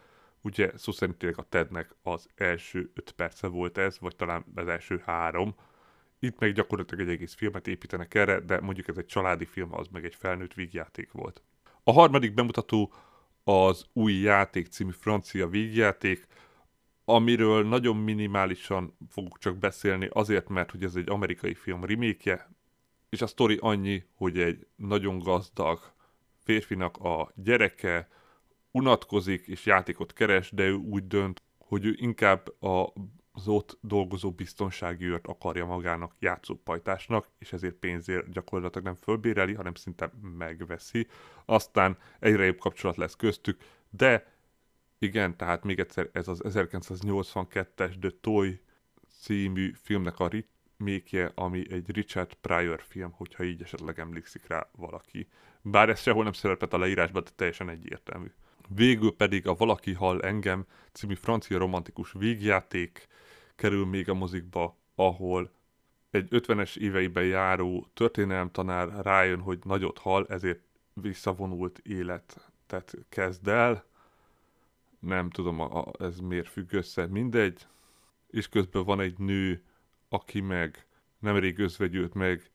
Ugye szó szerint a Tednek az első öt perce volt ez, vagy talán az első három. Itt meg gyakorlatilag egy egész filmet építenek erre, de mondjuk ez egy családi film, az meg egy felnőtt vígjáték volt. A harmadik bemutató az új játék című francia vígjáték, amiről nagyon minimálisan fogok csak beszélni, azért, mert hogy ez egy amerikai film remake és a sztori annyi, hogy egy nagyon gazdag férfinak a gyereke unatkozik és játékot keres, de ő úgy dönt, hogy ő inkább a az ott dolgozó biztonsági őrt akarja magának játszópajtásnak, és ezért pénzért gyakorlatilag nem fölbéreli, hanem szinte megveszi. Aztán egyre jobb kapcsolat lesz köztük, de igen, tehát még egyszer ez az 1982-es The Toy című filmnek a mékje, ami egy Richard Pryor film, hogyha így esetleg emlékszik rá valaki. Bár ez sehol nem szerepelt a leírásban, de teljesen egyértelmű. Végül pedig a Valaki hall engem című francia romantikus végjáték kerül még a mozikba, ahol egy 50-es éveiben járó történelemtanár rájön, hogy nagyot hal, ezért visszavonult életet kezd el. Nem tudom, a, a, ez miért függ össze, mindegy. És közben van egy nő, aki meg nemrég özvegyült meg,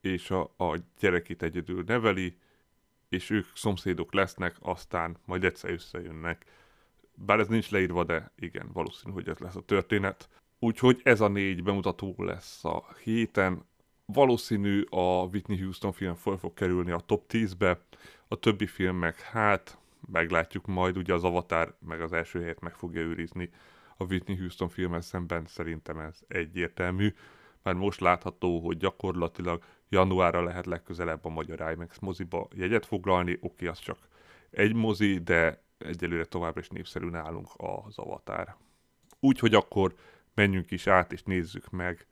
és a, a gyerekét egyedül neveli, és ők szomszédok lesznek, aztán majd egyszer összejönnek. Bár ez nincs leírva, de igen, valószínű, hogy ez lesz a történet. Úgyhogy ez a négy bemutató lesz a héten. valószínű a Whitney Houston film fel fog kerülni a top 10-be, a többi film meg hát meglátjuk majd, ugye az Avatar meg az első helyet meg fogja őrizni a Whitney Houston filmmel szemben, szerintem ez egyértelmű. Már most látható, hogy gyakorlatilag januárra lehet legközelebb a magyar IMAX moziba jegyet foglalni, oké, az csak egy mozi, de egyelőre továbbra is népszerű nálunk az Avatar. Úgyhogy akkor menjünk is át és nézzük meg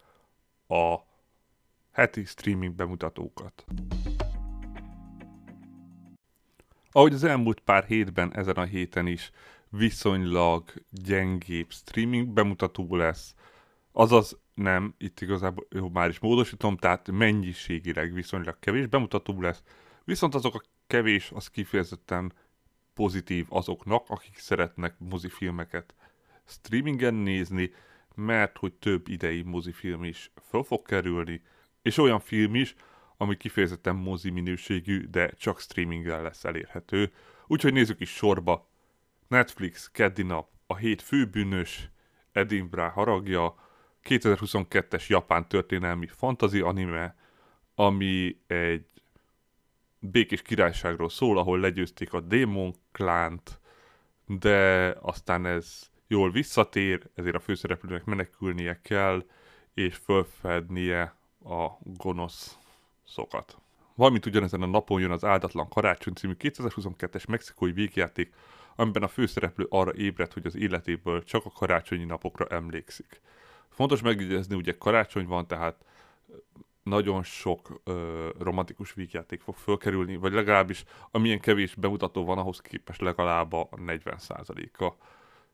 a heti streaming bemutatókat. Ahogy az elmúlt pár hétben, ezen a héten is viszonylag gyengébb streaming bemutató lesz, azaz nem, itt igazából jó, már is módosítom, tehát mennyiségileg viszonylag kevés bemutató lesz, viszont azok a kevés, az kifejezetten pozitív azoknak, akik szeretnek mozifilmeket streamingen nézni, mert hogy több idei mozifilm is föl fog kerülni, és olyan film is, ami kifejezetten mozi minőségű, de csak streamingel lesz elérhető. Úgyhogy nézzük is sorba. Netflix, Keddi nap, a hét főbűnös, Edinburgh haragja, 2022-es japán történelmi fantazi anime, ami egy békés királyságról szól, ahol legyőzték a démon klánt, de aztán ez jól visszatér, ezért a főszereplőnek menekülnie kell, és fölfednie a gonosz szokat. Valamint ugyanezen a napon jön az Áldatlan Karácsony című 2022-es mexikói végjáték, amiben a főszereplő arra ébred, hogy az életéből csak a karácsonyi napokra emlékszik. Fontos megjegyezni, ugye karácsony van, tehát nagyon sok ö, romantikus vígjáték fog fölkerülni, vagy legalábbis amilyen kevés bemutató van, ahhoz képest legalább a 40%-a.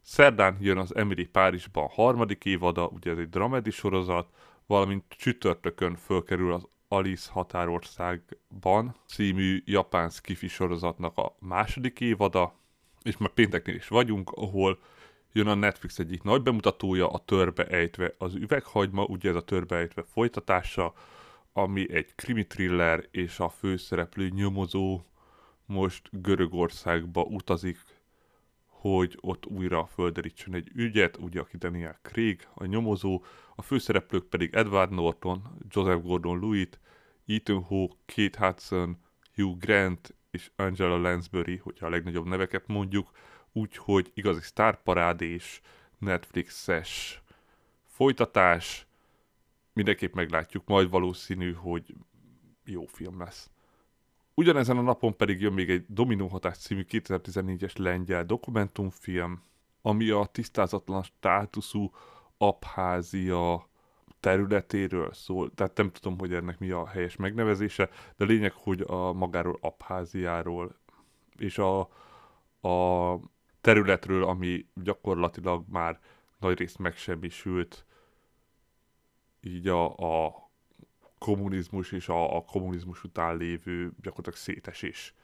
Szerdán jön az Emily Párizsban harmadik évada, ugye ez egy dramedi sorozat, valamint csütörtökön fölkerül az Alice Határországban című japán skifi sorozatnak a második évada, és már pénteknél is vagyunk, ahol jön a Netflix egyik nagy bemutatója, a Törbe ejtve az üveghagyma, ugye ez a Törbe ejtve folytatása, ami egy krimi thriller, és a főszereplő nyomozó most Görögországba utazik, hogy ott újra földerítsen egy ügyet, ugye aki Daniel Craig, a nyomozó, a főszereplők pedig Edward Norton, Joseph Gordon-Lewitt, Ethan Hawke, Kate Hudson, Hugh Grant és Angela Lansbury, hogyha a legnagyobb neveket mondjuk, úgyhogy igazi sztárparád és Netflixes folytatás, mindenképp meglátjuk, majd valószínű, hogy jó film lesz. Ugyanezen a napon pedig jön még egy Dominó hatás című 2014-es lengyel dokumentumfilm, ami a tisztázatlan státuszú Abházia területéről szól, tehát nem tudom, hogy ennek mi a helyes megnevezése, de lényeg, hogy a magáról Abháziáról és a, a területről, ami gyakorlatilag már nagy részt megsemmisült, így a, a kommunizmus és a, a kommunizmus után lévő gyakorlatilag szétesés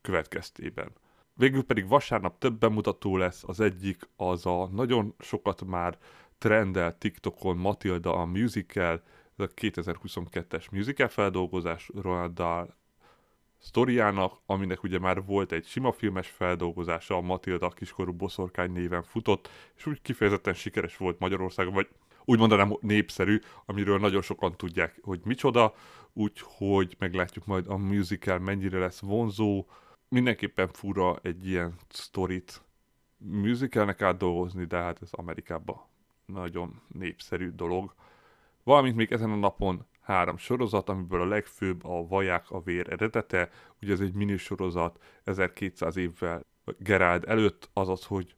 következtében. Végül pedig vasárnap több bemutató lesz, az egyik az a nagyon sokat már trendel TikTokon Matilda a musical, ez a 2022-es musical feldolgozás Ronald Dahl sztoriának, aminek ugye már volt egy sima filmes feldolgozása, a Matilda a kiskorú boszorkány néven futott, és úgy kifejezetten sikeres volt Magyarországon, vagy úgy mondanám népszerű, amiről nagyon sokan tudják, hogy micsoda, úgyhogy meglátjuk majd a musical mennyire lesz vonzó. Mindenképpen fura egy ilyen sztorit musicalnek átdolgozni, de hát ez Amerikában nagyon népszerű dolog. Valamint még ezen a napon három sorozat, amiből a legfőbb a Vaják a vér eredete, ugye ez egy minisorozat 1200 évvel Geráld előtt, azaz, hogy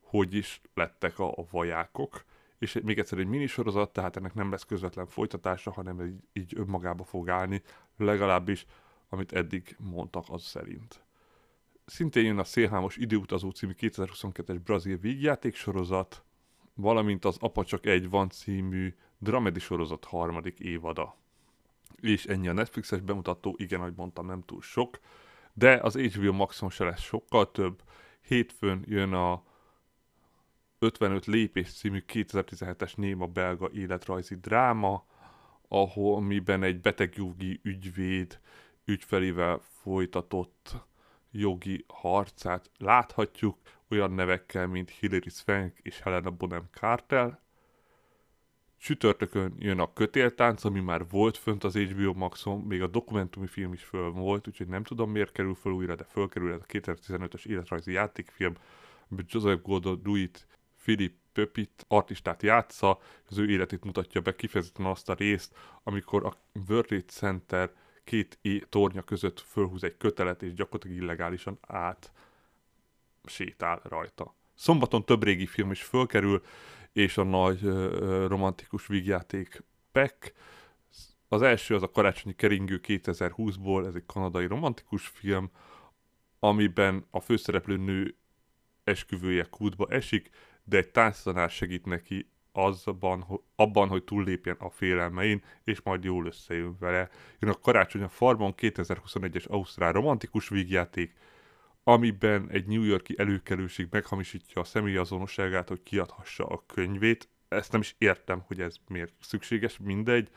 hogy is lettek a, a vajákok, és még egyszer egy minisorozat, tehát ennek nem lesz közvetlen folytatása, hanem így, így önmagába fog állni, legalábbis amit eddig mondtak az szerint. Szintén jön a Szélhámos Időutazó című 2022-es brazil vígjáték sorozat, valamint az Apa csak egy van című dramedi sorozat harmadik évada. És ennyi a Netflixes bemutató, igen, ahogy mondtam, nem túl sok, de az HBO Maxon se lesz sokkal több. Hétfőn jön a 55 lépés című 2017-es néma belga életrajzi dráma, ahol amiben egy betegjogi ügyvéd ügyfelével folytatott jogi harcát láthatjuk, olyan nevekkel, mint Hilary Swank és Helena Bonham Carter. Csütörtökön jön a kötéltánc, ami már volt fönt az HBO Maxon, még a dokumentumi film is föl volt, úgyhogy nem tudom miért kerül föl újra, de fölkerül ez a 2015-ös életrajzi játékfilm, amiben Joseph Gordon-Levitt, Philip Pöpit artistát játsza, az ő életét mutatja be kifejezetten azt a részt, amikor a World Trade Center két tornya között fölhúz egy kötelet, és gyakorlatilag illegálisan át sétál rajta. Szombaton több régi film is fölkerül, és a nagy ö, romantikus vígjáték Peck. Az első az a Karácsonyi Keringő 2020-ból, ez egy kanadai romantikus film, amiben a főszereplő nő esküvője kútba esik, de egy tánctanár segít neki azban, abban, hogy túllépjen a félelmein, és majd jól összejön vele. Jön a Karácsony a Farmon 2021-es Ausztrál romantikus vígjáték, amiben egy New Yorki előkelőség meghamisítja a személyazonosságát, hogy kiadhassa a könyvét. Ezt nem is értem, hogy ez miért szükséges, mindegy.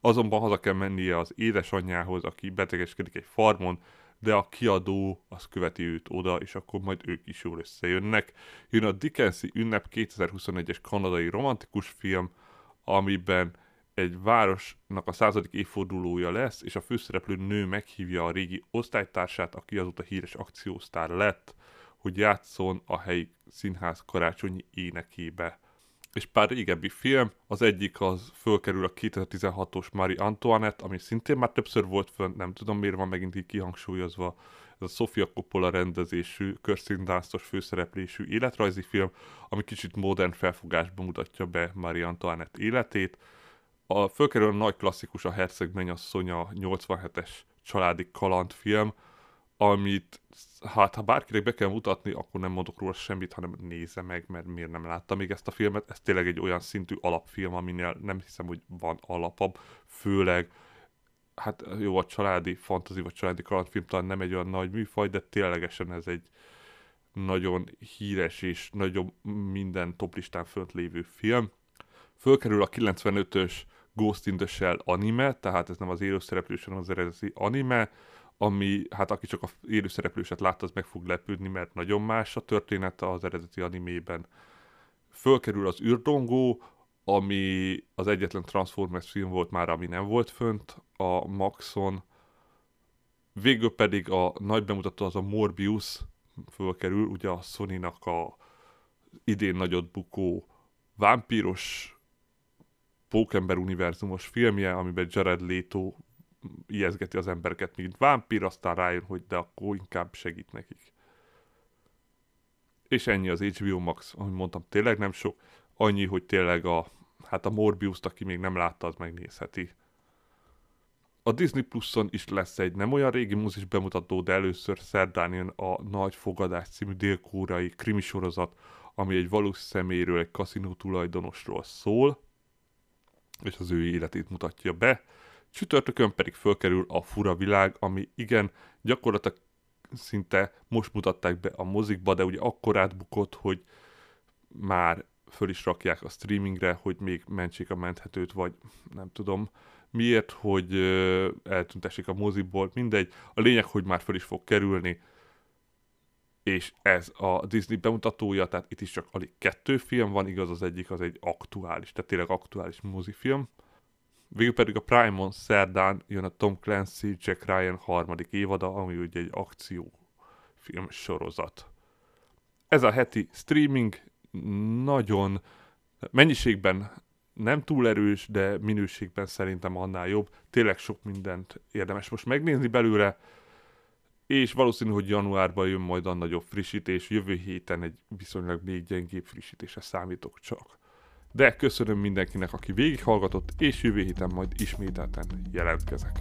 Azonban haza kell mennie az édesanyjához, aki betegeskedik egy farmon, de a kiadó az követi őt oda, és akkor majd ők is jól összejönnek. Jön a Dickensi ünnep 2021-es kanadai romantikus film, amiben egy városnak a századik évfordulója lesz, és a főszereplő nő meghívja a régi osztálytársát, aki azóta híres akciósztár lett, hogy játszon a helyi színház karácsonyi énekébe. És pár régebbi film, az egyik az fölkerül a 2016-os Marie Antoinette, ami szintén már többször volt fönn, nem tudom miért van megint így kihangsúlyozva, ez a Sofia Coppola rendezésű, Kirsten Dunst-os főszereplésű életrajzi film, ami kicsit modern felfogásban mutatja be Marie Antoinette életét, a, fölkerül a nagy klasszikus, a Herceg mennyasszonya 87-es családi kalandfilm, amit hát ha bárkinek be kell mutatni, akkor nem mondok róla semmit, hanem nézze meg, mert miért nem látta még ezt a filmet. Ez tényleg egy olyan szintű alapfilm, aminél nem hiszem, hogy van alapabb, főleg hát jó, a családi fantasy vagy családi kalandfilm talán nem egy olyan nagy műfaj, de ténylegesen ez egy nagyon híres és nagyon minden toplistán fönt lévő film. Fölkerül a 95-ös Ghost in the Shell anime, tehát ez nem az élőszereplős, hanem az eredeti anime, ami, hát aki csak a élőszereplőset látta, az meg fog lepődni, mert nagyon más a története az eredeti animében. Fölkerül az űrdongó, ami az egyetlen Transformers film volt már, ami nem volt fönt a Maxon. Végül pedig a nagy bemutató az a Morbius fölkerül, ugye a Sony-nak a idén nagyot bukó vámpíros Pókember univerzumos filmje, amiben Jared Leto ijeszgeti az embereket, mint vámpír, aztán rájön, hogy de akkor inkább segít nekik. És ennyi az HBO Max, ahogy mondtam, tényleg nem sok. Annyi, hogy tényleg a, hát a Morbius-t, aki még nem látta, az megnézheti. A Disney Plus-on is lesz egy nem olyan régi muzis bemutató, de először szerdán jön a Nagy Fogadás című dél-kórai krimisorozat, ami egy valós személyről, egy kaszinó tulajdonosról szól és az ő életét mutatja be. Csütörtökön pedig fölkerül a Fura Világ, ami igen, gyakorlatilag szinte most mutatták be a mozikba, de ugye akkor átbukott, hogy már föl is rakják a streamingre, hogy még mentsék a menthetőt, vagy nem tudom miért, hogy eltüntessék a moziból, mindegy. A lényeg, hogy már föl is fog kerülni, és ez a Disney bemutatója, tehát itt is csak alig kettő film van, igaz az egyik az egy aktuális, tehát tényleg aktuális mozifilm. Végül pedig a Prime-on szerdán jön a Tom Clancy Jack Ryan harmadik évada, ami ugye egy akciófilm sorozat. Ez a heti streaming nagyon mennyiségben nem túl erős, de minőségben szerintem annál jobb. Tényleg sok mindent érdemes most megnézni belőle és valószínű, hogy januárban jön majd a nagyobb frissítés, jövő héten egy viszonylag még gyengébb frissítésre számítok csak. De köszönöm mindenkinek, aki végighallgatott, és jövő héten majd ismételten jelentkezek.